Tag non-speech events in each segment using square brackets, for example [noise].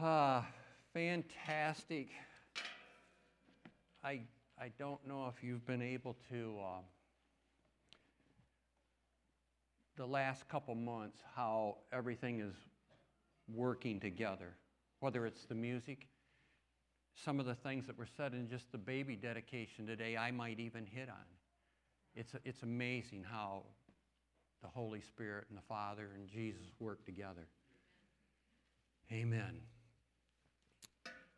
Ah, fantastic. I, I don't know if you've been able to, uh, the last couple months, how everything is working together, whether it's the music, some of the things that were said in just the baby dedication today, I might even hit on. It's, it's amazing how the Holy Spirit and the Father and Jesus work together. Amen.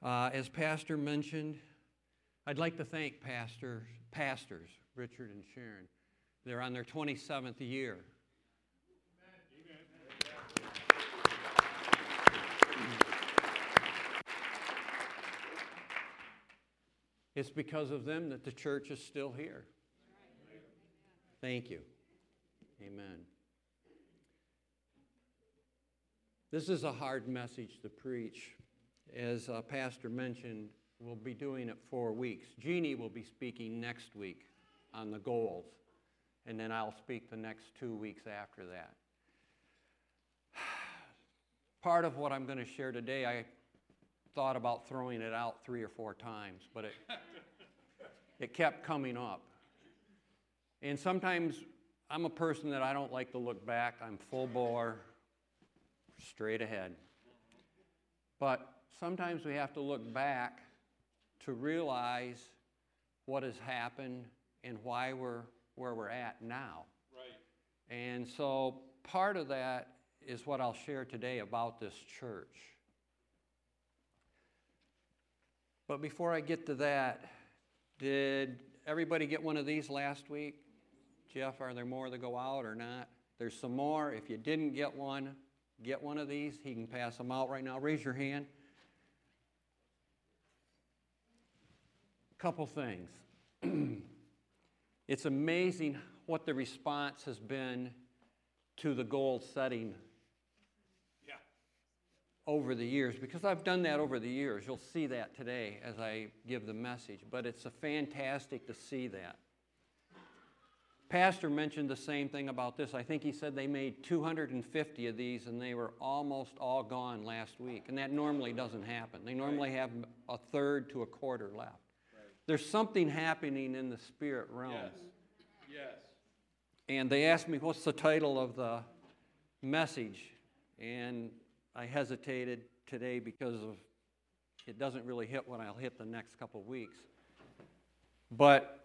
Uh, as Pastor mentioned, I'd like to thank pastor, pastors, Richard and Sharon. They're on their 27th year. It's because of them that the church is still here. Thank you. Amen. This is a hard message to preach. As uh, Pastor mentioned, we'll be doing it four weeks. Jeannie will be speaking next week on the goals, and then I'll speak the next two weeks after that. [sighs] Part of what I'm going to share today, I thought about throwing it out three or four times, but it, [laughs] it kept coming up. And sometimes I'm a person that I don't like to look back. I'm full bore, straight ahead. But sometimes we have to look back to realize what has happened and why we're where we're at now. Right. And so part of that is what I'll share today about this church. But before I get to that, did everybody get one of these last week? Jeff, are there more that go out or not? There's some more. If you didn't get one, get one of these. He can pass them out right now. Raise your hand. Couple things. [clears throat] it's amazing what the response has been to the goal setting Yeah. over the years because I've done that over the years. You'll see that today as I give the message, but it's a fantastic to see that. Pastor mentioned the same thing about this. I think he said they made 250 of these and they were almost all gone last week. And that normally doesn't happen. They normally have a third to a quarter left. There's something happening in the spirit realm. Yes. Yes. And they asked me, What's the title of the message? And I hesitated today because of it doesn't really hit what I'll hit the next couple of weeks. But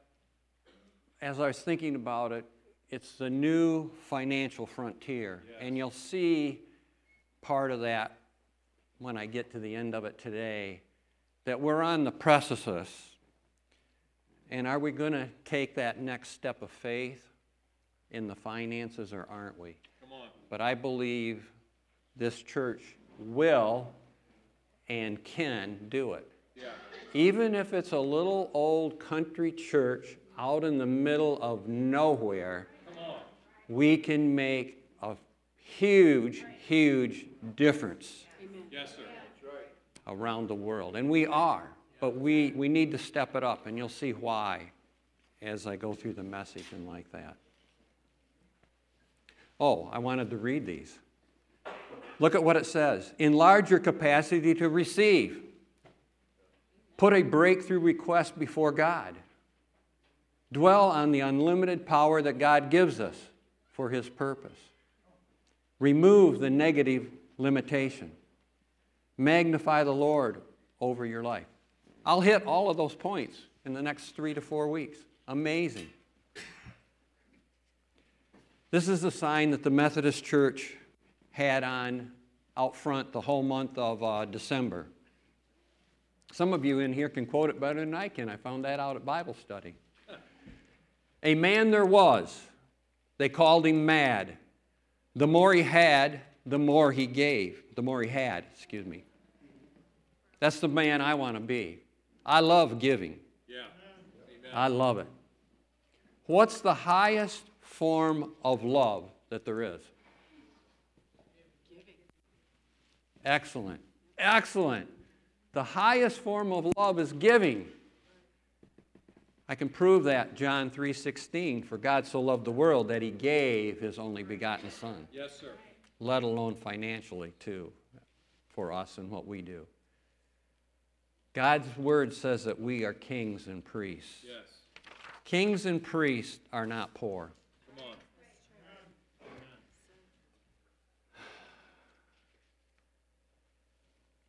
as I was thinking about it, it's the new financial frontier. Yes. And you'll see part of that when I get to the end of it today that we're on the precipice. And are we going to take that next step of faith in the finances or aren't we? Come on. But I believe this church will and can do it. Yeah. Even if it's a little old country church out in the middle of nowhere, we can make a huge, huge difference Yes, sir. Around the world. And we are, but we, we need to step it up, and you'll see why as I go through the message and like that. Oh, I wanted to read these. Look at what it says enlarge your capacity to receive, put a breakthrough request before God. Dwell on the unlimited power that God gives us for His purpose. Remove the negative limitation. Magnify the Lord over your life. I'll hit all of those points in the next three to four weeks. Amazing. This is the sign that the Methodist Church had on out front the whole month of uh, December. Some of you in here can quote it better than I can. I found that out at Bible study. A man there was. They called him mad. The more he had, the more he gave. The more he had, excuse me. That's the man I want to be. I love giving. Yeah. Amen. I love it. What's the highest form of love that there is? Giving. Excellent. Excellent. The highest form of love is giving. I can prove that John 3:16 for God so loved the world that he gave his only begotten son Yes, sir. let alone financially too for us and what we do. God's word says that we are kings and priests. Yes. Kings and priests are not poor. Come on.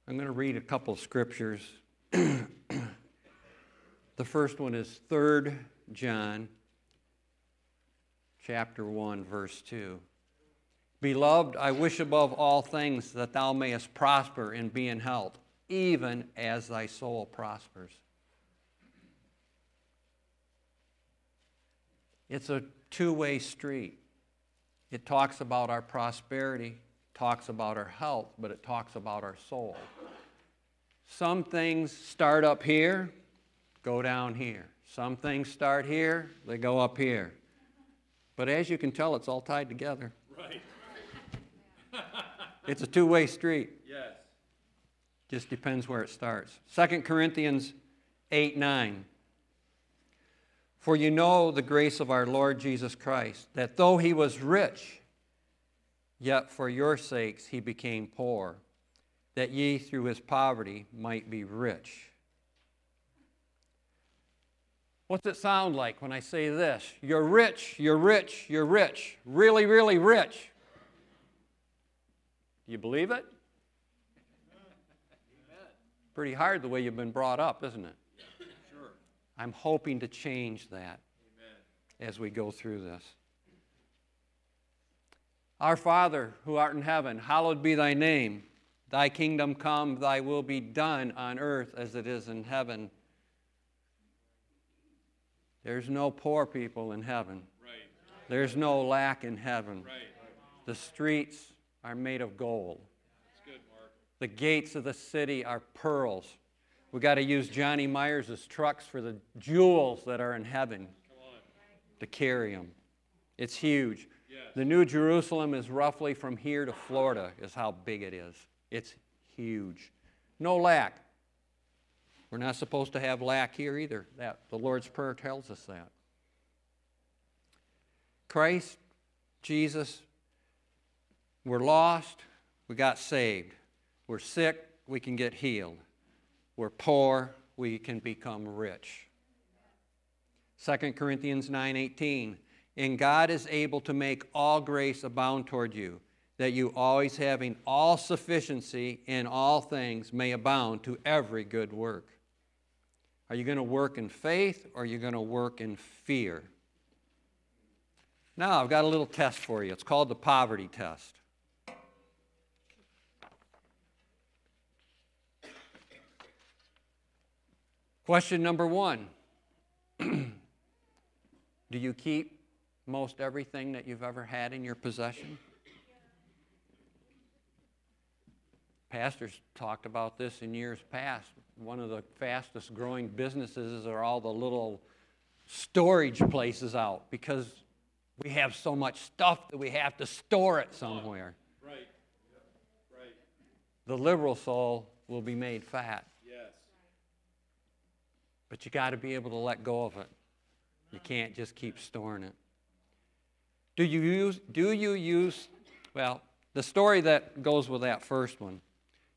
I'm going to read a couple of scriptures. [clears throat] the first one is 3 John chapter 1 verse 2. Beloved, I wish above all things that thou mayest prosper and be in health, even as thy soul prospers. It's a two way street. It talks about our prosperity, talks about our health, but it talks about our soul. Some things start up here, go down here. Some things start here, they go up here. But as you can tell, it's all tied together. Right. It's a two way street. Yes. Just depends where it starts. 2 Corinthians 8 9. For you know the grace of our Lord Jesus Christ, that though he was rich, yet for your sakes he became poor, that ye through his poverty might be rich. What's it sound like when I say this? You're rich, you're rich, you're rich, really, really rich. Do you believe it? Pretty hard the way you've been brought up, isn't it? Sure. I'm hoping to change that Amen. as we go through this. Our Father, who art in heaven, hallowed be thy name. Thy kingdom come, thy will be done on earth as it is in heaven. There's no poor people in heaven. Right. There's no lack in heaven. Right. The streets are made of gold. That's good, Mark. The gates of the city are pearls. We got to use Johnny Myers' trucks for the jewels that are in heaven to carry them. It's huge. Yes. The New Jerusalem is roughly from here to Florida, is how big it is. It's huge. No lack. We're not supposed to have lack here either. That the Lord's Prayer tells us that. Christ, Jesus, we're lost, we got saved. We're sick, we can get healed. We're poor, we can become rich. 2 Corinthians 9:18 And God is able to make all grace abound toward you that you always having all sufficiency in all things may abound to every good work. Are you going to work in faith or are you going to work in fear? Now, I've got a little test for you. It's called the poverty test. Question number one [clears throat] Do you keep most everything that you've ever had in your possession? Pastors talked about this in years past. One of the fastest growing businesses are all the little storage places out because we have so much stuff that we have to store it somewhere. Right. Right. The liberal soul will be made fat. But you got to be able to let go of it. You can't just keep storing it. Do you use, do you use, well, the story that goes with that first one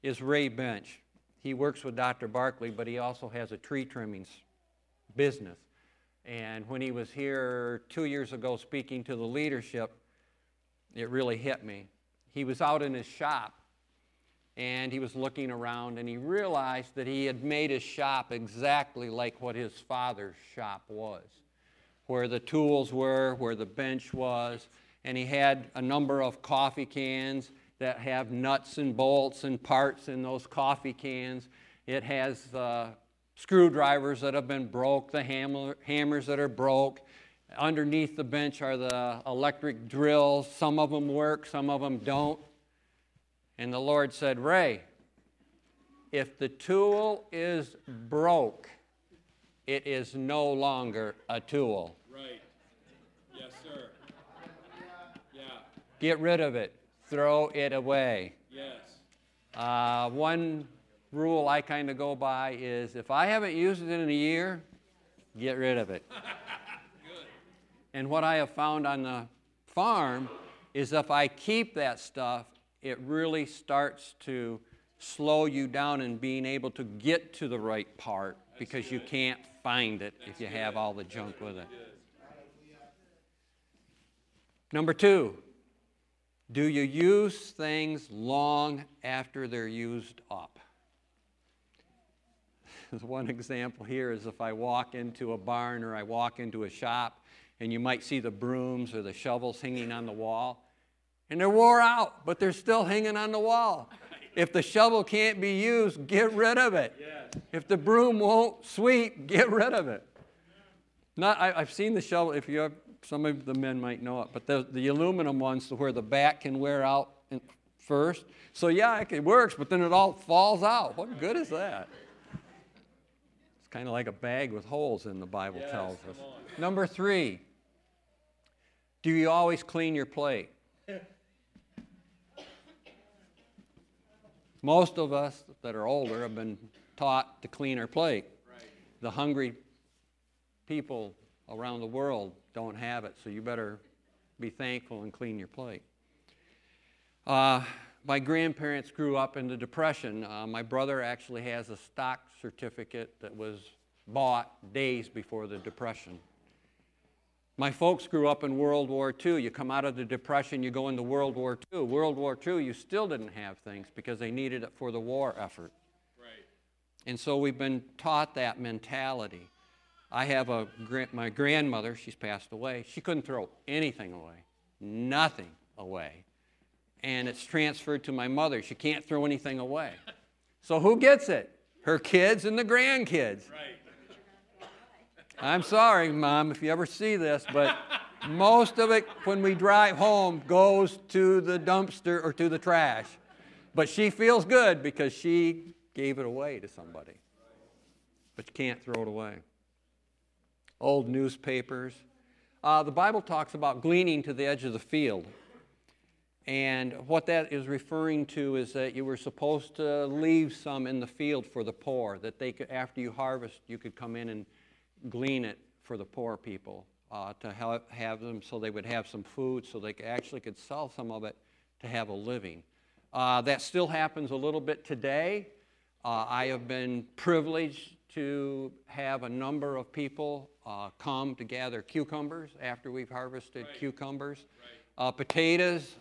is Ray Bench. He works with Dr. Barkley, but he also has a tree trimmings business. And when he was here two years ago speaking to the leadership, it really hit me. He was out in his shop and he was looking around and he realized that he had made his shop exactly like what his father's shop was where the tools were, where the bench was, and he had a number of coffee cans that have nuts and bolts and parts in those coffee cans. It has uh, screwdrivers that have been broke, the hammer, hammers that are broke. Underneath the bench are the electric drills. Some of them work, some of them don't. And the Lord said, Ray, if the tool is broke, it is no longer a tool. Right. Yes, sir. Yeah. Get rid of it, throw it away. Yes. Uh, one rule I kind of go by is if I haven't used it in a year, get rid of it. [laughs] Good. And what I have found on the farm is if I keep that stuff, it really starts to slow you down in being able to get to the right part because you can't find it if you have all the junk with it. Number two, do you use things long after they're used up? [laughs] One example here is if I walk into a barn or I walk into a shop and you might see the brooms or the shovels hanging on the wall and they're wore out, but they're still hanging on the wall. If the shovel can't be used, get rid of it. Yes. If the broom won't sweep, get rid of it. Not, I, have seen the shovel. If you have, some of the men might know it, but the, the aluminum ones where the back can wear out first. So yeah, it works, but then it all falls out. What good is that? It's kind of like a bag with holes in the Bible yes, tells us. Number three, do you always clean your plate? Most of us that are older have been taught to clean our plate. Right. The hungry people around the world don't have it, so you better be thankful and clean your plate. Uh, my grandparents grew up in the Depression. Uh, my brother actually has a stock certificate that was bought days before the Depression. My folks grew up in World War II. You come out of the Depression, you go into World War II. World War II, you still didn't have things because they needed it for the war effort. Right. And so we've been taught that mentality. I have a my grandmother, she's passed away. She couldn't throw anything away, nothing away. And it's transferred to my mother. She can't throw anything away. So who gets it? Her kids and the grandkids. Right. I'm sorry, Mom, if you ever see this, but most of it, when we drive home, goes to the dumpster or to the trash. But she feels good because she gave it away to somebody. But you can't throw it away. Old newspapers. Uh, the Bible talks about gleaning to the edge of the field. And what that is referring to is that you were supposed to leave some in the field for the poor, that they could, after you harvest, you could come in and glean it for the poor people uh, to have them so they would have some food so they actually could sell some of it to have a living. Uh, that still happens a little bit today. Uh, I have been privileged to have a number of people uh, come to gather cucumbers after we've harvested right. cucumbers. Right. Uh, potatoes,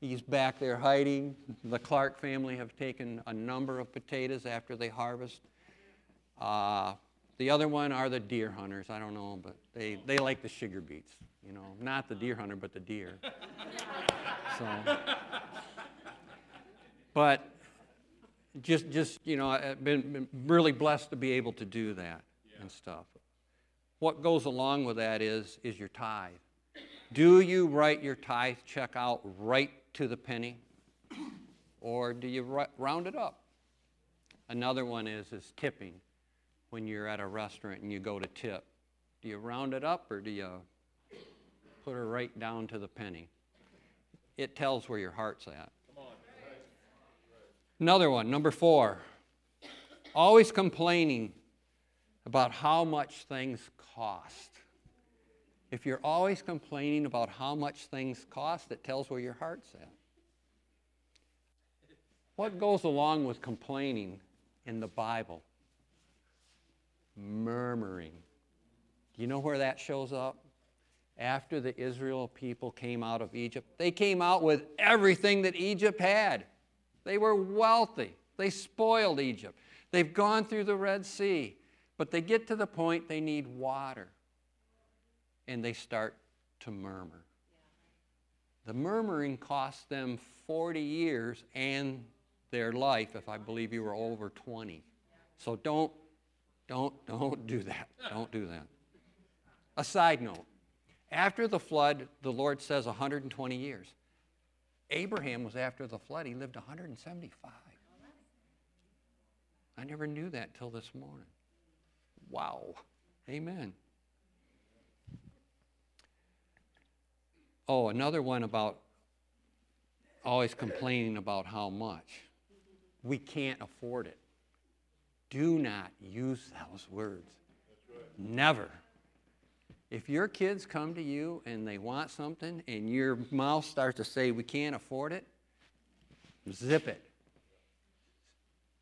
he's back there hiding. The Clark family have taken a number of potatoes after they harvest. The other one are the deer hunters. I don't know, but they, they like the sugar beets. You know, not the deer hunter, but the deer. [laughs] so, but just just you know, I've been, been really blessed to be able to do that yeah. and stuff. What goes along with that is is your tithe. Do you write your tithe check out right to the penny, or do you round it up? Another one is is tipping when you're at a restaurant and you go to tip? Do you round it up or do you put her right down to the penny? It tells where your heart's at. Another one, number four. Always complaining about how much things cost. If you're always complaining about how much things cost, it tells where your heart's at. What goes along with complaining in the Bible? Murmuring. Do you know where that shows up? After the Israel people came out of Egypt, they came out with everything that Egypt had. They were wealthy. They spoiled Egypt. They've gone through the Red Sea, but they get to the point they need water. And they start to murmur. The murmuring cost them 40 years and their life, if I believe you were over 20. So don't don't, don't do that. Don't do that. A side note after the flood, the Lord says 120 years. Abraham was after the flood, he lived 175. I never knew that till this morning. Wow. Amen. Oh, another one about always complaining about how much. We can't afford it. Do not use those words. Never. If your kids come to you and they want something and your mouth starts to say, we can't afford it, zip it.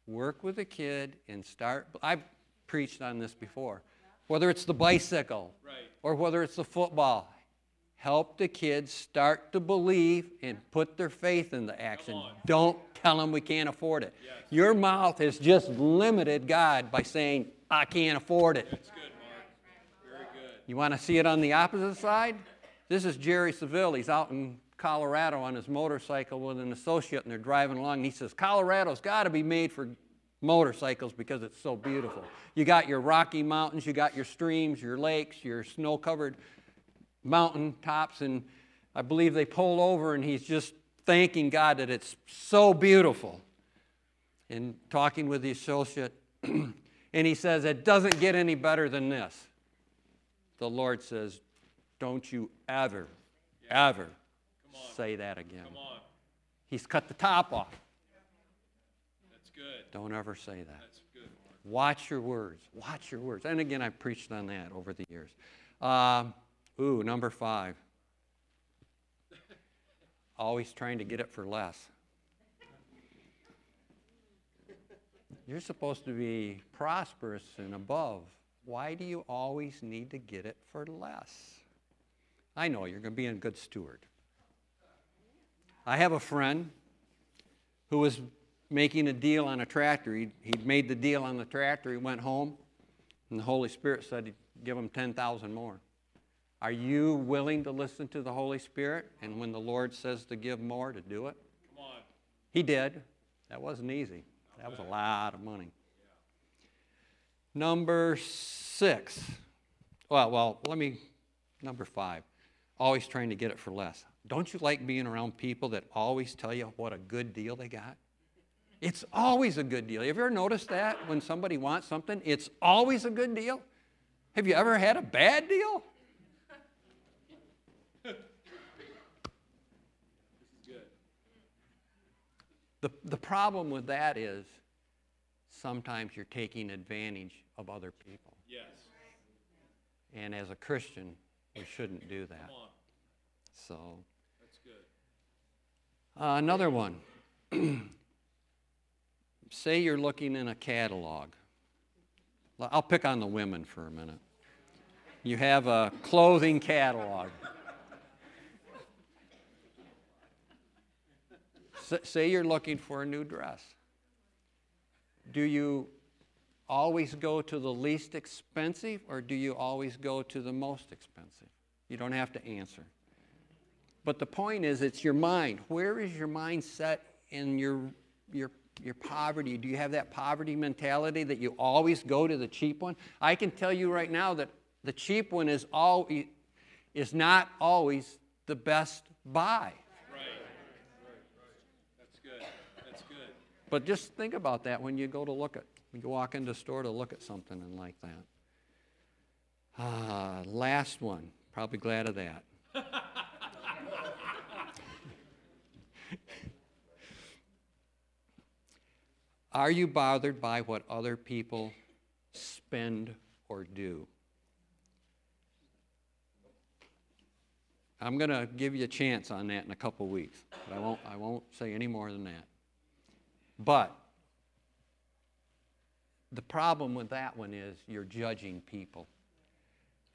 work with a kid and start. I've preached on this before. Whether it's the bicycle Right. or whether it's the football, help the kids start to believe and put their faith in the action. Don't tell them we can't afford it. Yes. Your mouth has just limited God by saying, I can't afford it. That's good, Mark. Very good. You want to see it on the opposite side? This is Jerry Savelle. He's out in Colorado on his motorcycle with an associate, and they're driving along. And he says, Colorado's got to be made for motorcycles because it's so beautiful. You got your Rocky Mountains, you got your streams, your lakes, your snow covered mountain tops, and I believe they pull over, and he's just thanking God that it's so beautiful. And talking with the associate, [clears throat] and he says, It doesn't get any better than this the Lord says, Don't you ever, ever say that again. Come on. He's cut the top off. That's good. Don't ever say that. That's good, Watch your words. Watch your words. And again, I've preached on that over the years. Um, ooh, number five. Always trying to get it for less. You're supposed to be prosperous and above. Why do you always need to get it for less? I know you're going to be a good steward. I have a friend who was making a deal on a tractor. He'd, he'd made the deal on the tractor. He went home, and the Holy Spirit said give him 10,000 more. Are you willing to listen to the Holy Spirit? And when the Lord says to give more, to do it? Come on. He did. That wasn't easy. That was a lot of money. Number six. Well, well, let me. Number five. Always trying to get it for less. Don't you like being around people that always tell you what a good deal they got? It's always a good deal. Have you ever noticed that when somebody wants something, it's always a good deal? Have you ever had a bad deal? This is good. The, the problem with that is sometimes you're taking advantage of other people. Yes. And as a Christian, we shouldn't do that. Come on. So, That's good. uh, another one. [clears throat] Say you're looking in a catalog. I'll pick on the women for a minute. You have a clothing catalog. Say you're looking for a new dress. Do you always go to the least expensive or do you always go to the most expensive? You don't have to answer. But the point is, it's your mind. Where is your mind set in your, your, your poverty? Do you have that poverty mentality that you always go to the cheap one? I can tell you right now that the cheap one is, all, is not always the best buy. Right. That's good. That's good. But just think about that when you go to look at, you walk into a store to look at something and like that. Ah, last one. Probably glad of that. [laughs] Are you bothered by what other people spend or do? I'm going to give you a chance on that in a couple weeks, but I won't, I won't say any more than that. But the problem with that one is you're judging people.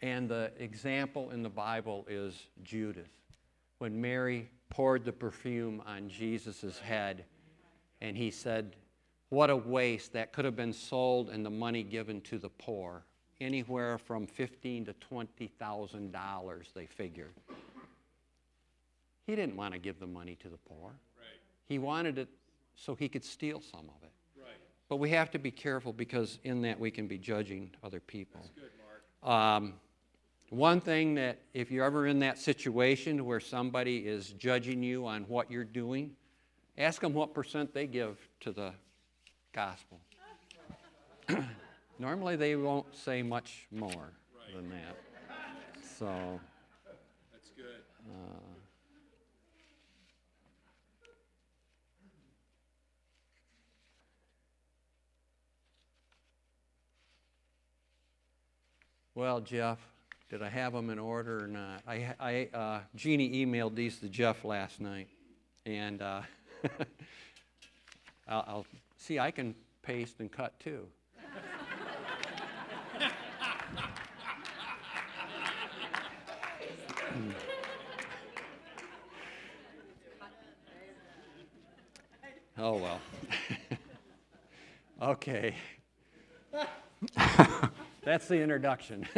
And the example in the Bible is Judas. When Mary poured the perfume on Jesus' head, and he said, What a waste. That could have been sold and the money given to the poor. Anywhere from fifteen to twenty thousand dollars, they figured. He didn't want to give the money to the poor. Right. He wanted it so he could steal some of it. Right. But we have to be careful because in that we can be judging other people. Good, Mark. Um, one thing that, if you're ever in that situation where somebody is judging you on what you're doing, ask them what percent they give to the gospel. [clears throat] Normally, they won't say much more than that. So, That's good. Well, Jeff, did I have them in order or not? I, I uh, Jeannie emailed these to Jeff last night, and uh, [laughs] I'll, I'll see. I can paste and cut too. oh well. [laughs] okay. [laughs] That's the introduction. [laughs]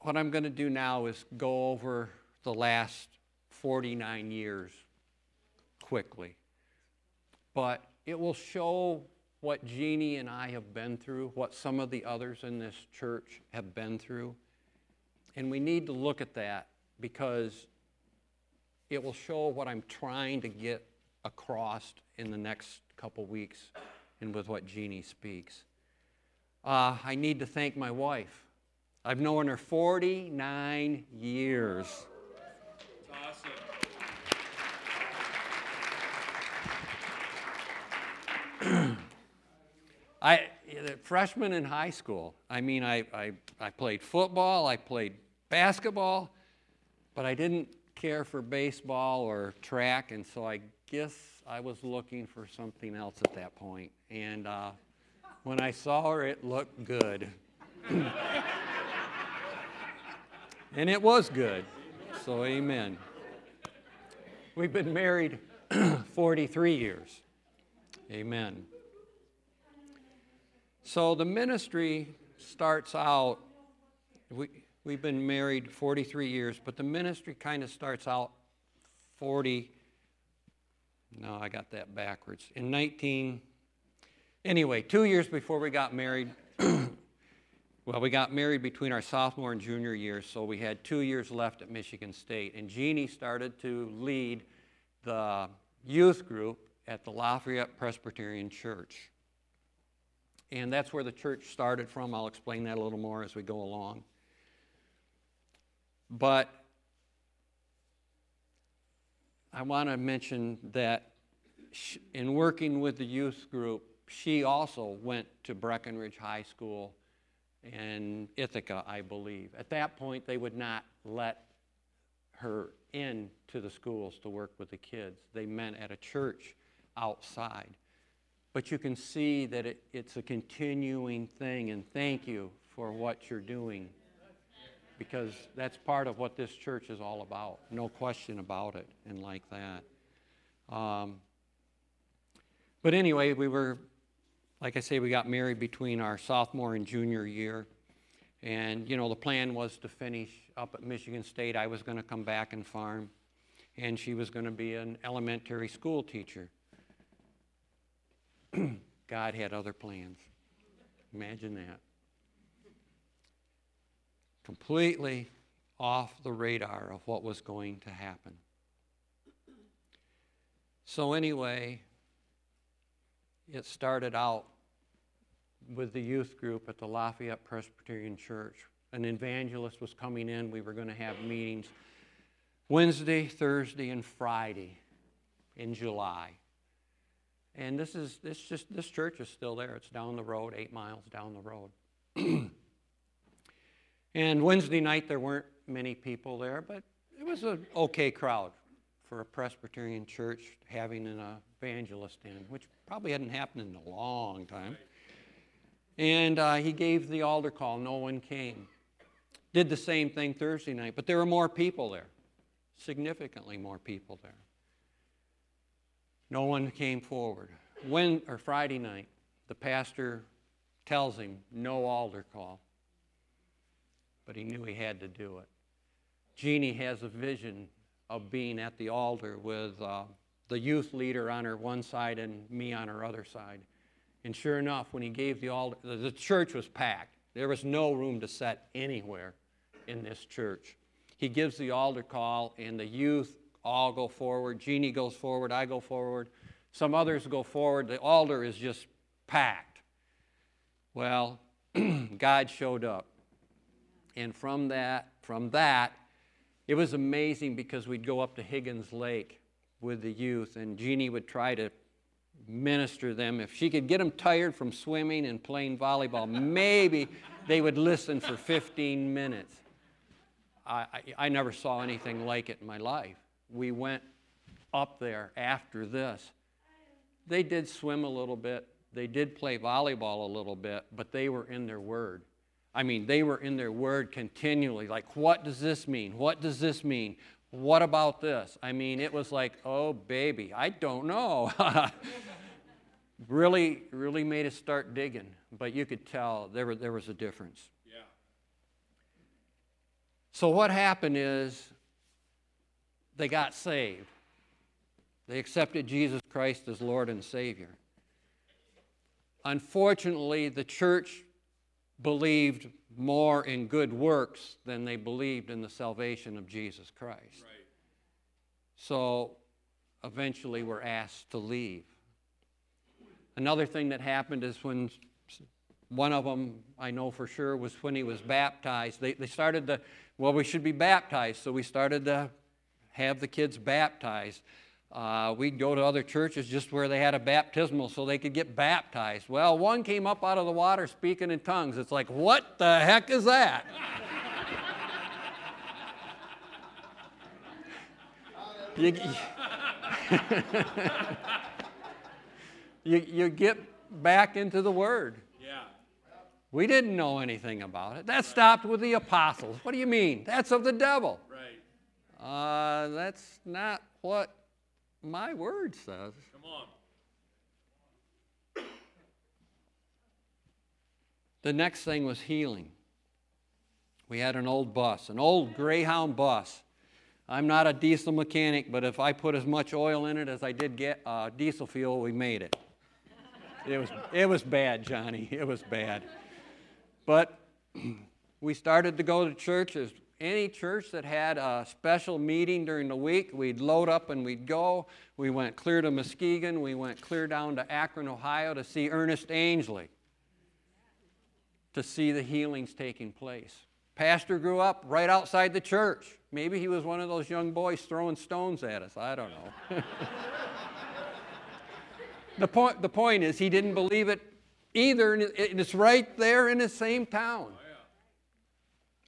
what I'm going to do now is go over the last 49 years quickly. But it will show what Jeannie and I have been through, what some of the others in this church have been through. And we need to look at that because it will show what I'm trying to get across in the next couple weeks and with what Jeannie speaks. Uh, I need to thank my wife. I've known her 49 years. Awesome. [clears throat] I, freshman in high school, I mean, I, I, I played football, I played basketball, but I didn't care for baseball or track, and so I guess I was looking for something else at that point. And uh, when I saw her, it looked good. [laughs] and it was good. So, amen. We've been married [clears throat] 43 years. Amen. So, the ministry starts out, we, we've been married 43 years, but the ministry kind of starts out 40 no, I got that backwards. In 19, anyway, two years before we got married, [clears throat] well, we got married between our sophomore and junior years, so we had two years left at Michigan State. And Jeannie started to lead the youth group at the Lafayette Presbyterian Church. And that's where the church started from. I'll explain that a little more as we go along. But I want to mention that in working with the youth group, she also went to Breckenridge High School in Ithaca, I believe. At that point, they would not let her in to the schools to work with the kids. They met at a church outside. But you can see that it, it's a continuing thing, and thank you for what you're doing because that's part of what this church is all about. No question about it, and like that. Um, but anyway, we were, like I say, we got married between our sophomore and junior year. And, you know, the plan was to finish up at Michigan State. I was going to come back and farm, and she was going to be an elementary school teacher. [clears throat] God had other plans. Imagine that completely off the radar of what was going to happen. So, anyway, it started out with the youth group at the Lafayette Presbyterian Church. An evangelist was coming in. We were going to have meetings Wednesday, Thursday, and Friday in July. And this is this just this church is still there. It's down the road, eight miles down the road. [clears throat] And Wednesday night, there weren't many people there, but it was an okay crowd for a Presbyterian church having an evangelist in, which probably hadn't happened in a long time. And uh, he gave the altar call. No one came. Did the same thing Thursday night, but there were more people there, significantly more people there. No one came forward. When or Friday night, the pastor tells him no altar call but he knew he had to do it. Jeannie has a vision of being at the altar with uh, the youth leader on her one side and me on her other side. And sure enough, when he gave the altar, the church was packed. There was no room to set anywhere in this church. He gives the altar call, and the youth all go forward. Jeannie goes forward, I go forward. Some others go forward. The altar is just packed. Well, [clears throat] God showed up. And from that, from that, it was amazing because we'd go up to Higgins Lake with the youth, and Jeannie would try to minister them. If she could get them tired from swimming and playing volleyball, [laughs] maybe they would listen for 15 minutes. I, I, I, never saw anything like it in my life. We went up there after this, They did swim a little bit, they did play volleyball a little bit, but they were in their word. I mean, they were in their word continually. Like, what does this mean? What does this mean? What about this? I mean, it was like, oh, baby, I don't know. [laughs] really, really made us start digging, but you could tell there, were, there was a difference. Yeah. So, what happened is they got saved. They accepted Jesus Christ as Lord and Savior. Unfortunately, the church believed more in good works than they believed in the salvation of Jesus Christ. Right. So eventually we're asked to leave. Another thing that happened is when one of them, I know for sure, was when he was baptized. They, they started to, well, we should be baptized, so we started to have the kids baptized. Uh, we'd go to other churches just where they had a baptismal so they could get baptized. Well, one came up out of the water speaking in tongues. It's like, what the heck is that? you, you, [laughs] you get back into the Word. Yeah. We didn't know anything about it. That stopped with the apostles. What do you mean? That's of the devil. Right. Uh, that's not what my word says. Come on. The next thing was healing. We had an old bus, an old Greyhound bus. I'm not a diesel mechanic, but if I put as much oil in it as I did get uh, diesel fuel, we made it. It was, it was bad, Johnny. It was bad. But [clears throat] we started to go to churches any church that had a special meeting during the week, we'd load up and we'd go. We went clear to Muskegon. We went clear down to Akron, Ohio to see Ernest Angley, to see the healings taking place. Pastor grew up right outside the church. Maybe he was one of those young boys throwing stones at us. I don't know. [laughs] the, point, the point is, he didn't believe it either, and it's right there in the same town.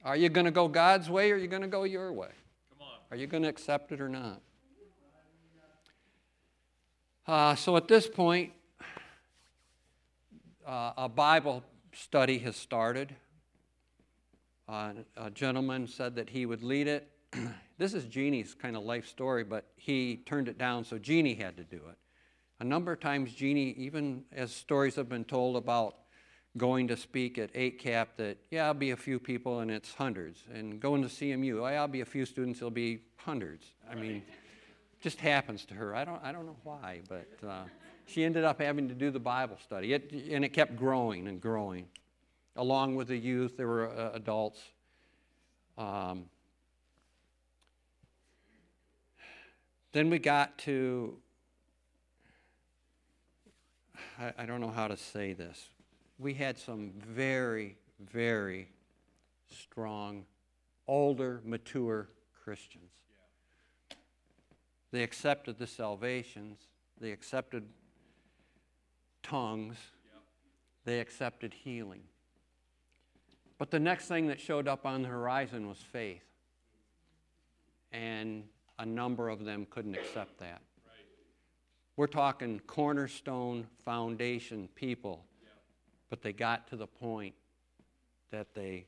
Are you going to go God's way or are you going to go your way? Come on. Are you going to accept it or not? Uh, so at this point, uh, a Bible study has started. Uh, a gentleman said that he would lead it. [clears throat] this is Jeannie's kind of life story, but he turned it down, so Jeannie had to do it. A number of times, Jeannie, even as stories have been told about going to speak at 8 cap that, yeah, I'll be a few people and it's hundreds. And going to CMU, oh, I'll be a few students, it'll be hundreds. I mean, just happens to her. I don't, I don't know why, but uh, she ended up having to do the Bible study. It, and it kept growing and growing. Along with the youth, there were uh, adults. Um, then we got to, I, I don't know how to say this we had some very, very strong, older, mature Christians. Yeah. They accepted the salvations, they accepted tongues, yeah. they accepted healing. But the next thing that showed up on the horizon was faith. And a number of them couldn't accept that. Right. We're talking cornerstone foundation people but they got to the point that they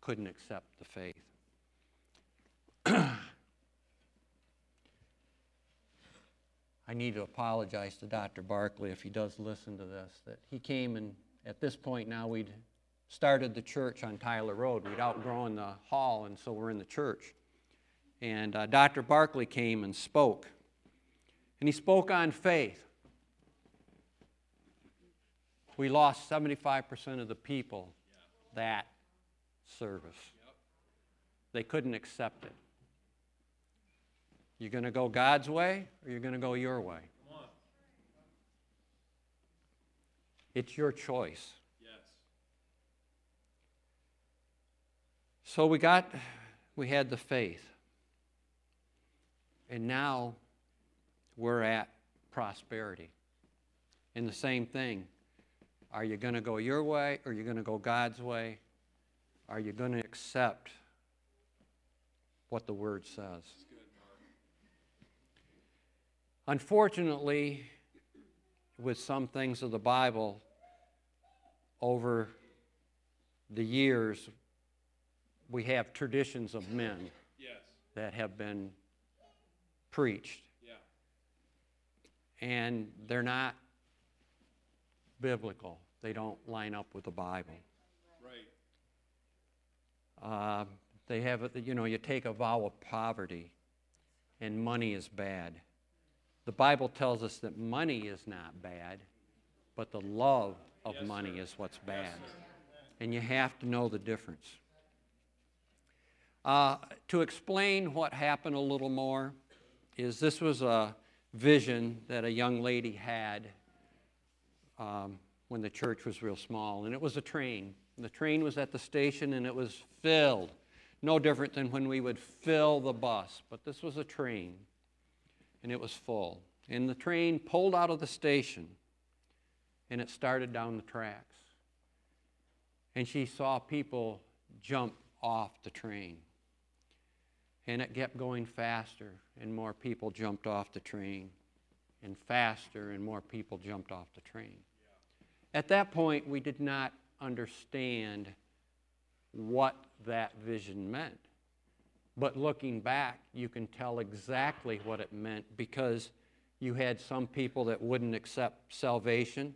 couldn't accept the faith. [clears throat] I need to apologize to Dr. Barkley if he does listen to this, that he came and at this point now we'd started the church on Tyler Road. We'd outgrown the hall, and so we're in the church. And uh, Dr. Barkley came and spoke. And he spoke on faith we lost 75% of the people that service. They couldn't accept it. You're going to go God's way or you're going to go your way? It's your choice. Yes. So we got, we had the faith. And now we're at prosperity. And the same thing. Are you going to go your way or are you going to go God's way? Are you going to accept what the Word says? Unfortunately, with some things of the Bible over the years, we have traditions of men Yes. that have been preached, Yeah. and they're not biblical. They don't line up with the Bible. Right. Uh, they have, you know, you take a vow of poverty, and money is bad. The Bible tells us that money is not bad, but the love of Yes, money sir. is what's bad. and you have to know the difference. Uh, to explain what happened a little more, is this was a vision that a young lady had um, when the church was real small, and it was a train. The train was at the station and it was filled. No different than when we would fill the bus, but this was a train and it was full. And the train pulled out of the station and it started down the tracks. And she saw people jump off the train. And it kept going faster, and more people jumped off the train, and faster, and more people jumped off the train. At that point, we did not understand what that vision meant. But looking back, you can tell exactly what it meant because you had some people that wouldn't accept salvation,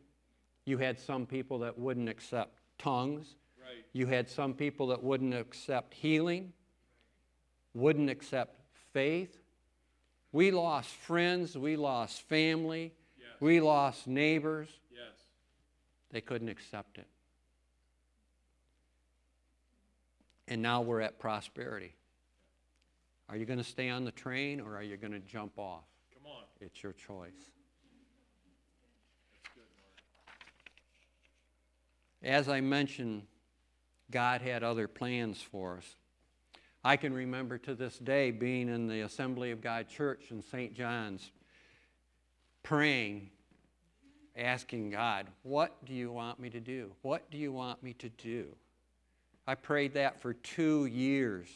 you had some people that wouldn't accept tongues, Right. you had some people that wouldn't accept healing, wouldn't accept faith. We lost friends, we lost family, Yes. we lost neighbors. They couldn't accept it. And now we're at prosperity. Are you going to stay on the train or are you going to jump off? Come on. It's your choice. That's good, Mark. As I mentioned, God had other plans for us. I can remember to this day being in the Assembly of God Church in St. John's, praying, asking God, What do you want me to do? What do you want me to do? I prayed that for two years.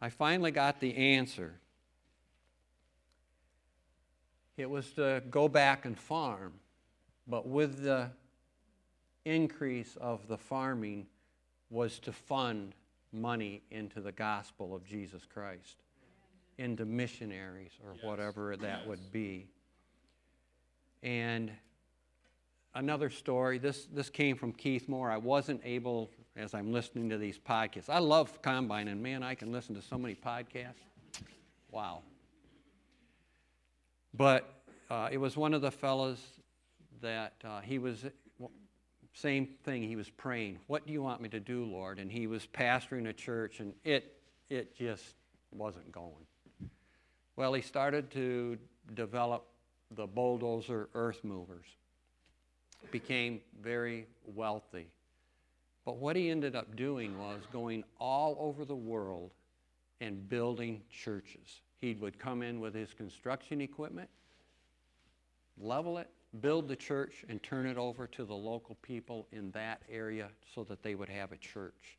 I finally got the answer. It was to go back and farm, but with the increase of the farming was to fund money into the gospel of Jesus Christ, into missionaries or Yes. whatever that Yes. would be. And another story, this, this came from Keith Moore. I wasn't able, as I'm listening to these podcasts, I love Combine, and man, I can listen to so many podcasts. Wow. But uh, it was one of the fellows that uh, he was, same thing, he was praying, What do you want me to do, Lord? And he was pastoring a church, and it, it just wasn't going. Well, he started to develop the bulldozer earth movers, became very wealthy. But what he ended up doing was going all over the world and building churches. He would come in with his construction equipment, level it, build the church, and turn it over to the local people in that area so that they would have a church.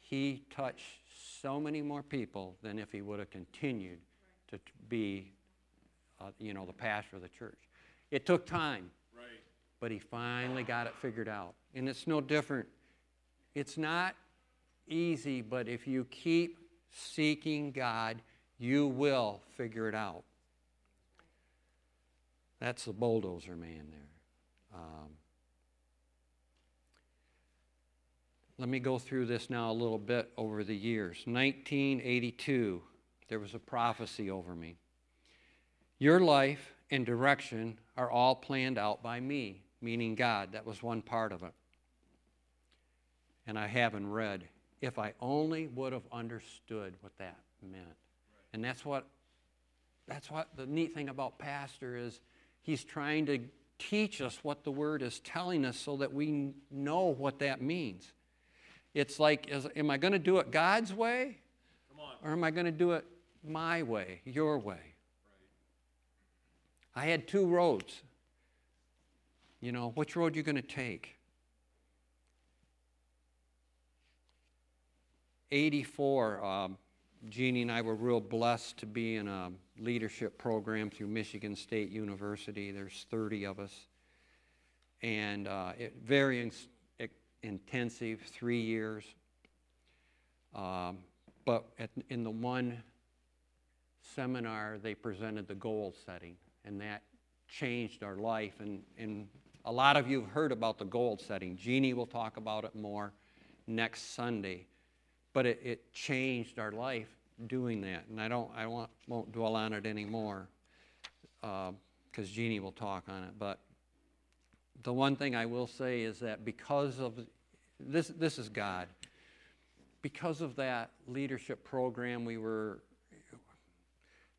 He touched so many more people than if he would have continued to be, uh, you know, the pastor of the church. It took time, Right. but he finally got it figured out. And it's no different. It's not easy, but if you keep seeking God, you will figure it out. That's the bulldozer man there. Um, let me go through this now a little bit over the years. 1982, there was a prophecy over me. Your life and direction are all planned out by me, meaning God. That was one part of it. And I haven't read. If I only would have understood what that meant. And that's what that's what the neat thing about pastor is he's trying to teach us what the word is telling us so that we know what that means. It's like is, am I going to do it God's way Come on. or am I going to do it my way, your way? I had two roads. You know, which road you going to take? 84, um, Jeannie and I were real blessed to be in a leadership program through Michigan State University. There's 30 of us. And uh, it, very in, intensive, three years. Um, but at, in the one seminar, they presented the goal setting, and that changed our life. And, and a lot of you have heard about the goal setting. Jeannie will talk about it more next Sunday. But it, it changed our life doing that. And I, don't, I won't, won't dwell on it anymore because uh, Jeannie will talk on it. But the one thing I will say is that because of this, this is God. Because of that leadership program, we were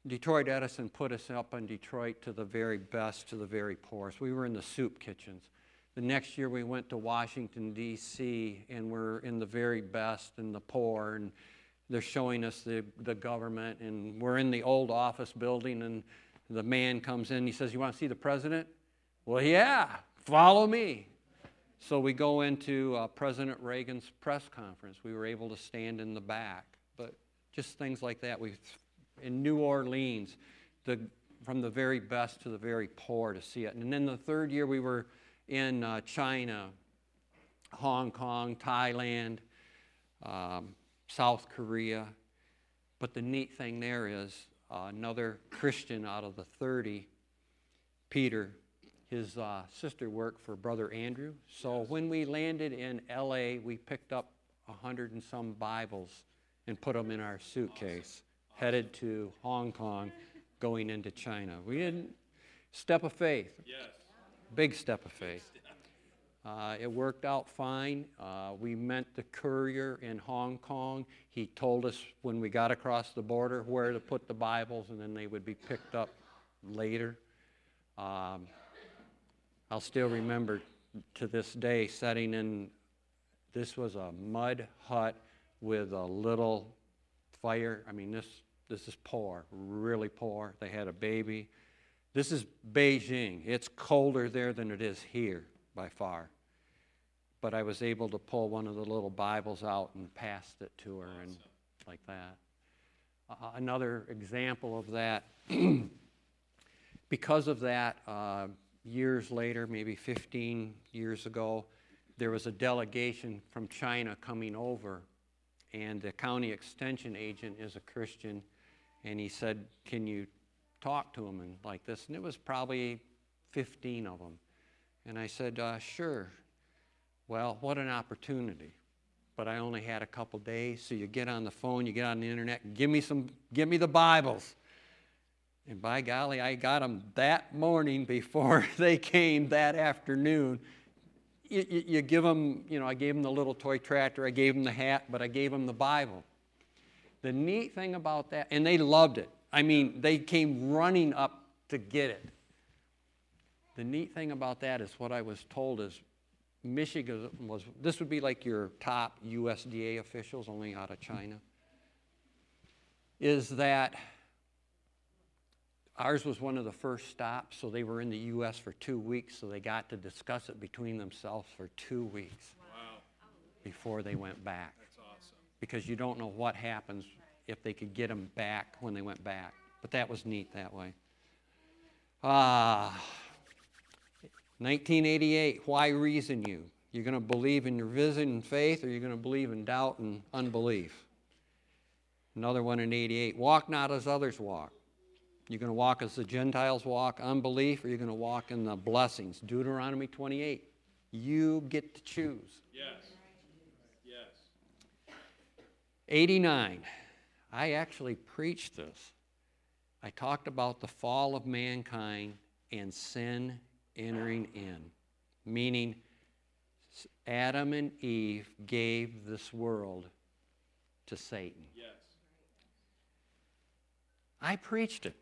Detroit Edison put us up in Detroit to the very best, to the very poorest. We were in the soup kitchens. The next year we went to Washington, D.C., and we're in the very best and the poor, and they're showing us the, the government, and we're in the old office building, and the man comes in, he says, You want to see the president? Well, yeah, follow me. So we go into uh, President Reagan's press conference. We were able to stand in the back, but just things like that. We in New Orleans, the, from the very best to the very poor to see it. And then the third year we were in uh, China, Hong Kong, Thailand, um, South Korea. But the neat thing there is uh, another Christian out of the 30, Peter, his uh, sister worked for Brother Andrew. So when we landed in LA, we picked up a hundred and some Bibles and put them in our suitcase headed to Hong Kong, going into China. We didn't step of faith. Yes. Big step of faith. Uh, it worked out fine. Uh, we met the courier in Hong Kong. He told us when we got across the border where to put the Bibles, and then they would be picked up later. Um, I'll still remember to this day setting in, this was a mud hut with a little fire. I mean, this this is poor, really poor. They had a baby. This is Beijing. It's colder there than it is here by far. But I was able to pull one of the little Bibles out and passed it to her awesome. and like that. Uh, another example of that, [clears throat] because of that, uh, years later, maybe 15 years ago, there was a delegation from China coming over, and the county extension agent is a Christian and he said, Can you talk to them and like this? And it was probably 15 of them. And I said, uh, Sure. Well, what an opportunity. But I only had a couple days, so you get on the phone, you get on the internet, give me some, give me the Bibles. And by golly, I got them that morning before [laughs] they came that afternoon. You, you, you, give them, you know, I gave them the little toy tractor, I gave them the hat, but I gave them the Bible. The neat thing about that, and they loved it. I mean, they came running up to get it. The neat thing about that is what I was told is Michigan was, this would be like your top USDA officials, only out of China, is that ours was one of the first stops, so they were in the U.S. for two weeks, so they got to discuss it between themselves for two weeks wow. before they went back because you don't know what happens if they could get them back when they went back. But that was neat that way. Ah, 1988, why reason you? You're going to believe in your vision and faith, or you're going to believe in doubt and unbelief? Another one in 88, walk not as others walk. You're going to walk as the Gentiles walk, unbelief, or you're going to walk in the blessings. Deuteronomy 28. You get to choose. Yes. 89, I actually preached this. I talked about the fall of mankind and sin entering in, meaning Adam and Eve gave this world to Satan. Yes. I preached it.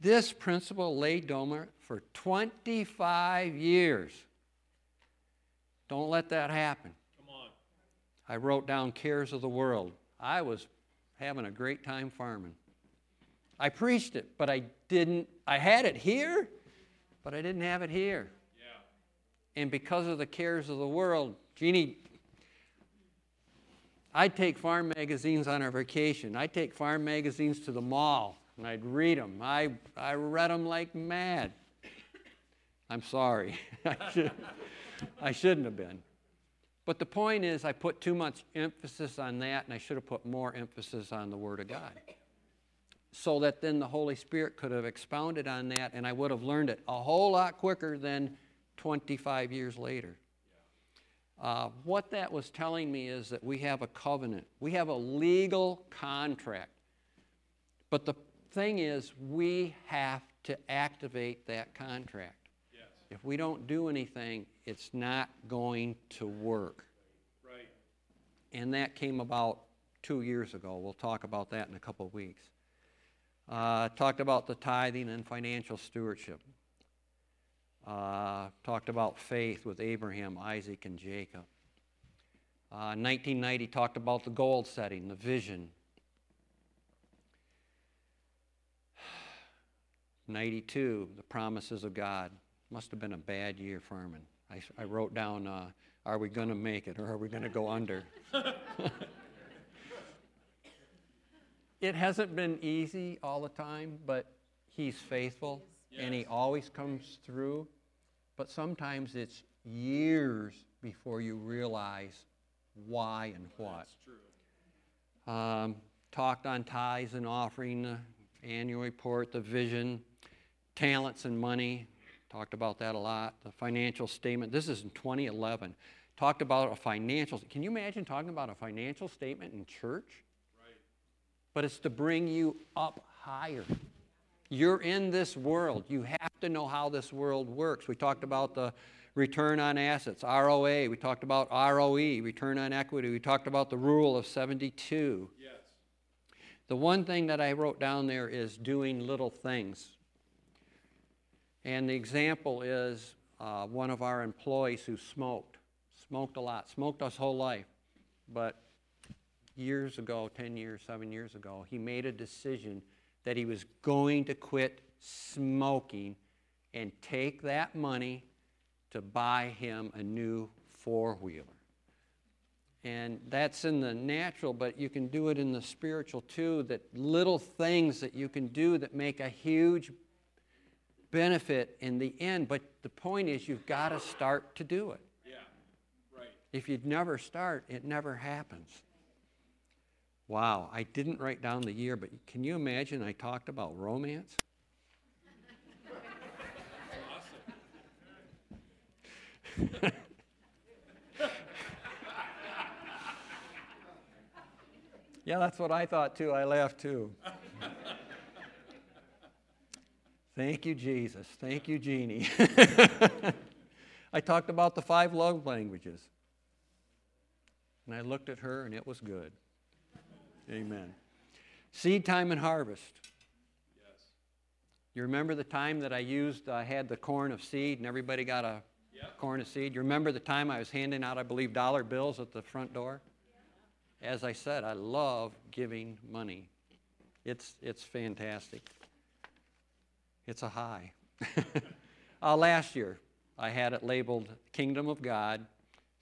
This principle laid dormant for 25 years. Don't let that happen. I wrote down cares of the world. I was having a great time farming. I preached it, but I didn't, I had it here, but I didn't have it here. Yeah. And because of the cares of the world, Jeannie, I'd take farm magazines on our vacation. I'd take farm magazines to the mall and I'd read them. I, I read them like mad. I'm sorry. [laughs] I, should, I shouldn't have been. But the point is, I put too much emphasis on that, and I should have put more emphasis on the Word of God. So that then the Holy Spirit could have expounded on that, and I would have learned it a whole lot quicker than 25 years later. Uh, what that was telling me is that we have a covenant, we have a legal contract. But the thing is, we have to activate that contract. If we don't do anything, it's not going to work. Right. And that came about two years ago. We'll talk about that in a couple of weeks. Uh, talked about the tithing and financial stewardship. Uh, talked about faith with Abraham, Isaac, and Jacob. Uh, 1990 talked about the goal setting, the vision. [sighs] 92, the promises of God. Must have been a bad year farming. I, I wrote down, uh, are we going to make it or are we going to go under? [laughs] it hasn't been easy all the time, but He's faithful yes. and He always comes through. But sometimes it's years before you realize why and what. That's true. Um, talked on tithes and offering, the annual report, the vision, talents and money, Talked about that a lot. The financial statement. This is in 2011. Talked about a financial. Can you imagine talking about a financial statement in church? Right. But it's to bring you up higher. You're in this world. You have to know how this world works. We talked about the return on assets, ROA. We talked about ROE, return on equity. We talked about the rule of 72. Yes. The one thing that I wrote down there is doing little things. And the example is uh, one of our employees who smoked, smoked a lot, smoked his whole life. But years ago, 10 years, seven years ago, he made a decision that he was going to quit smoking and take that money to buy him a new four wheeler. And that's in the natural, but you can do it in the spiritual too. That little things that you can do that make a huge benefit in the end, but the point is you've got to start to do it. Yeah, right. If you never start, it never happens. Wow, I didn't write down the year, but can you imagine I talked about romance? Awesome. [laughs] yeah, that's what I thought too. I laughed too. [laughs] Thank you, Jesus. Thank you, Jeannie. [laughs] I talked about the five love languages. And I looked at her, and it was good. Amen. Seed time and harvest. Yes. You remember the time that I used, I had the corn of seed, and everybody got a yep. corn of seed? You remember the time I was handing out, I believe, dollar bills at the front door? As I said, I love giving money. It's, it's fantastic. It's a high. [laughs] uh, last year, I had it labeled Kingdom of God,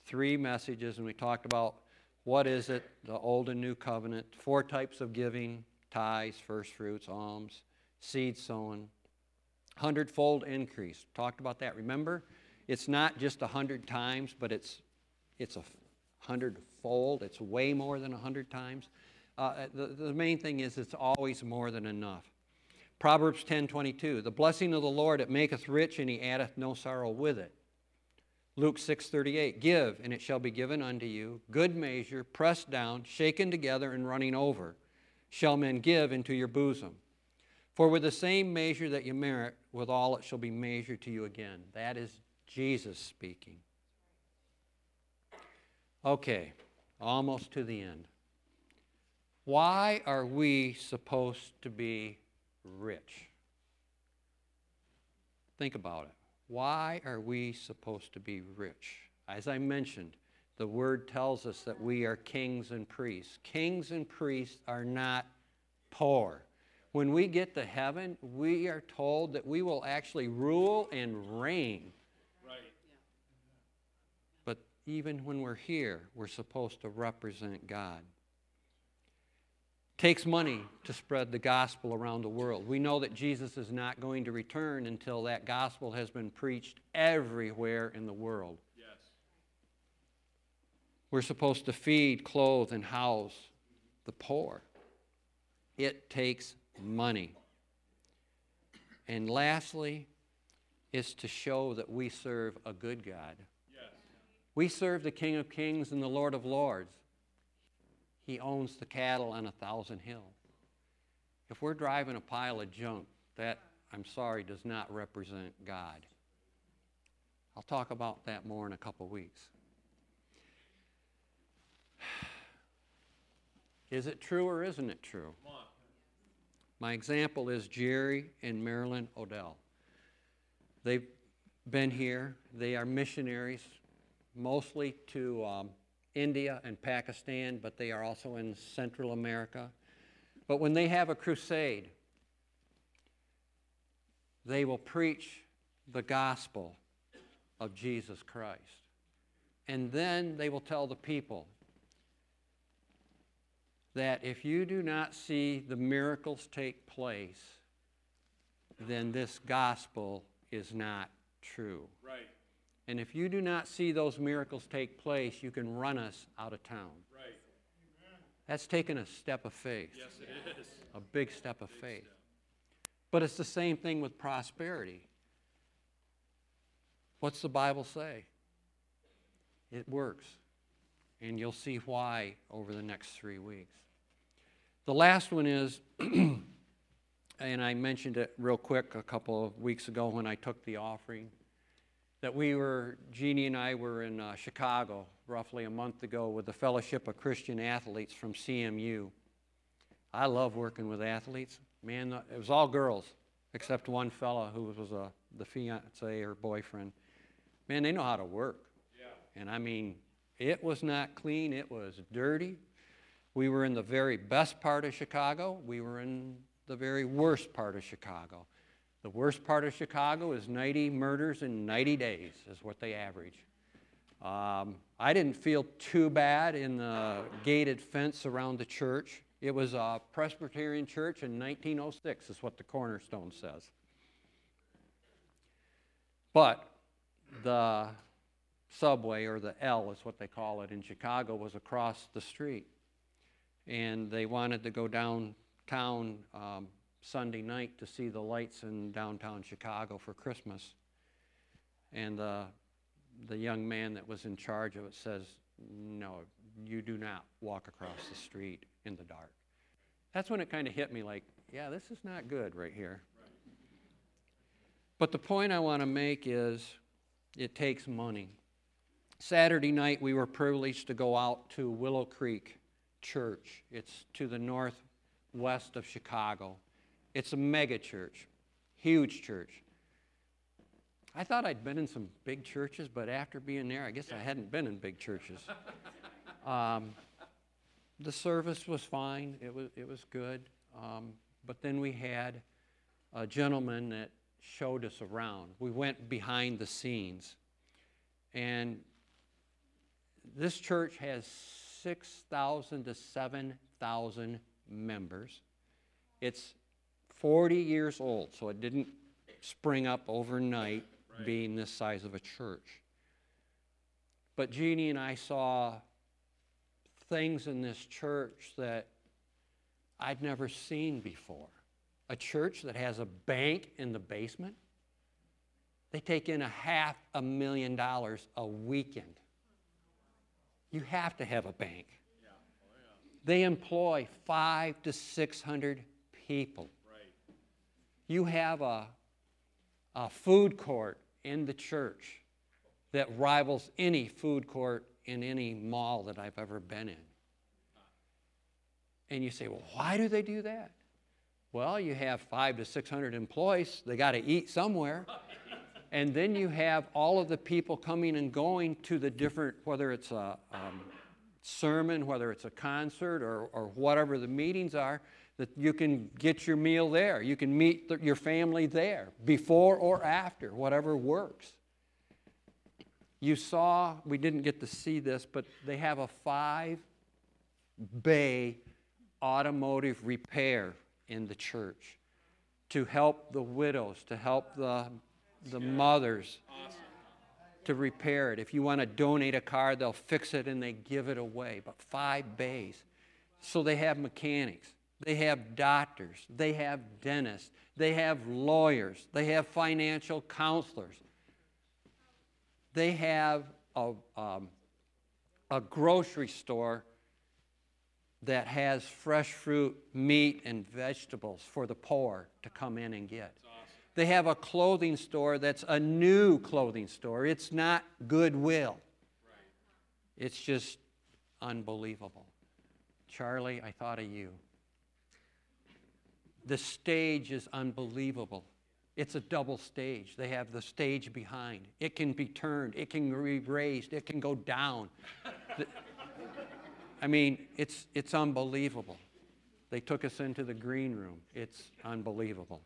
three messages, and we talked about what is it, the Old and New Covenant, four types of giving tithes, first fruits, alms, seed sowing, hundredfold increase. Talked about that. Remember, it's not just a hundred times, but it's it's a hundredfold. It's way more than a hundred times. Uh, the, the main thing is it's always more than enough. Proverbs 10:22, "The blessing of the Lord it maketh rich, and he addeth no sorrow with it." Luke 6:38, "Give, and it shall be given unto you, good measure, pressed down, shaken together, and running over, shall men give into your bosom. For with the same measure that you merit, with all it shall be measured to you again." That is Jesus speaking. Okay, almost to the end. Why are we supposed to be rich. Think about it. Why are we supposed to be rich? As I mentioned, the word tells us that we are kings and priests. Kings and priests are not poor. When we get to heaven, we are told that we will actually rule and reign. Right. But even when we're here, we're supposed to represent God. Takes money to spread the gospel around the world. We know that Jesus is not going to return until that gospel has been preached everywhere in the world. Yes. We're supposed to feed, clothe, and house the poor. It takes money. And lastly, is to show that we serve a good God. Yes. We serve the King of Kings and the Lord of Lords. He owns the cattle on a thousand hills. If we're driving a pile of junk, that, I'm sorry, does not represent God. I'll talk about that more in a couple weeks. [sighs] Is it true or isn't it true? My example is Jerry and Marilyn Odell. They've been here. They are missionaries, mostly to um, India and Pakistan, but they are also in Central America. But when they have a crusade, they will preach the gospel of Jesus Christ. And then they will tell the people that if you do not see the miracles take place, then this gospel is not true. Right. And if you do not see those miracles take place, you can run us out of town. Right. That's taken a step of faith, Yes, it is. a big step of faith. But it's the same thing with prosperity. What's the Bible say? It works. And you'll see why over the next three weeks. The last one is, [clears throat] and I mentioned it real quick a couple of weeks ago when I took the offering, that we were, Jeannie and I were in uh, Chicago roughly a month ago with the Fellowship of Christian Athletes from CMU. I love working with athletes. Man, it was all girls, except one fella who was a, the fiance or boyfriend. Man, they know how to work. Yeah. And I mean, it was not clean, it was dirty. We were in the very best part of Chicago, we were in the very worst part of Chicago. The worst part of Chicago is 90 murders in 90 days, is what they average. Um, I didn't feel too bad in the gated fence around the church. It was a Presbyterian church in 1906, is what the cornerstone says. But the subway, or the L is what they call it in Chicago, was across the street. And they wanted to go downtown um, Sunday night to see the lights in downtown Chicago for Christmas. And uh, the young man that was in charge of it says, No, you do not walk across the street in the dark. That's when it kind of hit me like, yeah, this is not good right here. But the point I want to make is it takes money. Saturday night, we were privileged to go out to Willow Creek Church. It's to the northwest of Chicago. It's a mega church, huge church. I thought I'd been in some big churches, but after being there, I guess I hadn't been in big churches. [laughs] Um, the service was fine, it was, it was good. Um, but then we had a gentleman that showed us around. We went behind the scenes. And this church has 6,000 to 7,000 members. It's 40 years old, so it didn't spring up overnight Right. being this size of a church. But Jeannie and I saw things in this church that I'd never seen before. A church that has a bank in the basement. They take in a half a million dollars a weekend. You have to have a bank. Yeah. Oh, yeah. They employ five to six hundred people. You have a, a food court in the church that rivals any food court in any mall that I've ever been in. And you say, well, why do they do that? Well, you have five to 600 employees, they got to eat somewhere. And then you have all of the people coming and going to the different, whether it's a um, sermon, whether it's a concert, or, or whatever the meetings are, that you can get your meal there. You can meet th- your family there, before or after, whatever works. You saw, we didn't get to see this, but they have a five bay automotive repair in the church to help the widows, to help the, the mothers to repair it. If you want to donate a car, they'll fix it and they give it away. But five bays. So they have mechanics, they have doctors, they have dentists, they have lawyers, they have financial counselors, they have a, um, a grocery store that has fresh fruit, meat, and vegetables for the poor to come in and get. They have a clothing store that's a new clothing store. It's not goodwill. It's just unbelievable. Charlie, I thought of you. The stage is unbelievable. It's a double stage. They have the stage behind. It can be turned, it can be raised, it can go down. I mean, it's, it's unbelievable. They took us into the green room. It's unbelievable.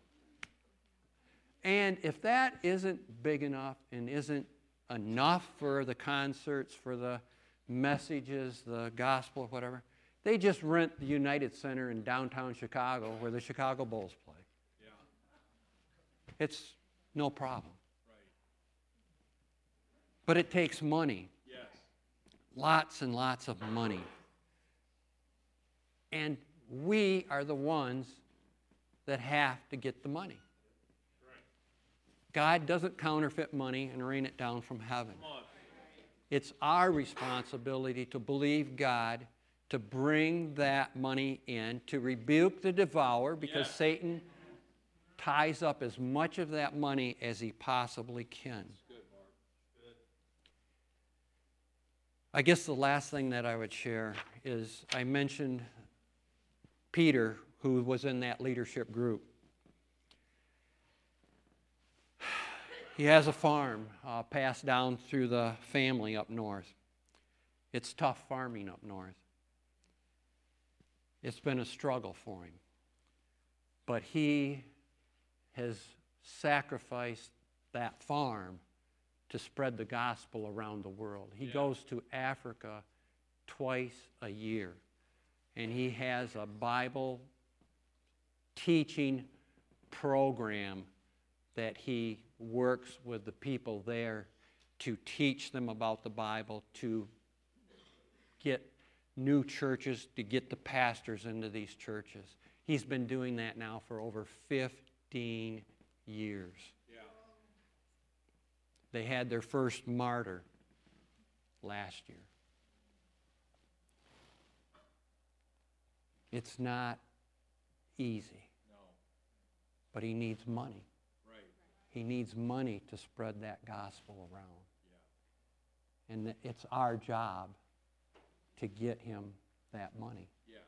And if that isn't big enough and isn't enough for the concerts, for the messages, the gospel, whatever, they just rent the United Center in downtown Chicago where the Chicago Bulls play. Yeah. It's no problem. Right. But it takes money. Yes. Lots and lots of money. And we are the ones that have to get the money. God doesn't counterfeit money and rain it down from heaven. It's our responsibility to believe God, to bring that money in, to rebuke the devourer, because yeah. Satan ties up as much of that money as he possibly can. I guess the last thing that I would share is I mentioned Peter, who was in that leadership group. He has a farm uh, passed down through the family up north. It's tough farming up north. It's been a struggle for him. But he has sacrificed that farm to spread the gospel around the world. He yeah. goes to Africa twice a year and he has a Bible teaching program that he works with the people there to teach them about the Bible, to get new churches, to get the pastors into these churches. He's been doing that now for over 15 years. Yeah. They had their first martyr last year. It's not easy. No. But he needs money. Right. He needs money to spread that gospel around. Yeah. And it's our job to get him that money. Yeah.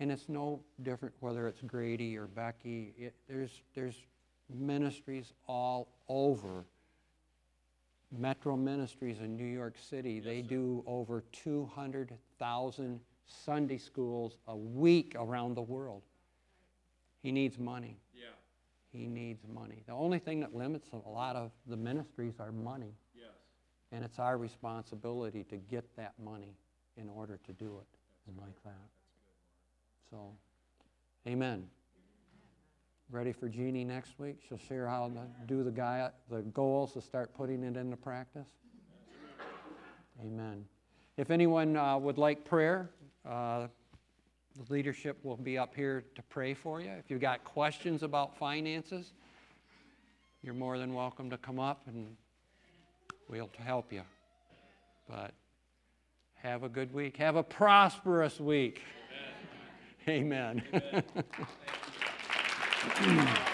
And it's no different whether it's Grady or Becky. It, there's, there's ministries all over. Metro Ministries in New York City, yes, they sir. do over 200,000 Sunday schools a week around the world. He needs money. Yeah. He needs money. The only thing that limits a lot of the ministries are money. Yes. And it's our responsibility to get that money in order to do it and like that. So, amen. Ready for Jeannie next week? She'll share how to do the guy the goals to start putting it into practice. Amen. If anyone uh, would like prayer, uh, the leadership will be up here to pray for you. If you've got questions about finances, you're more than welcome to come up and we'll help you. But have a good week. Have a prosperous week. Amen. Amen. Amen. [laughs]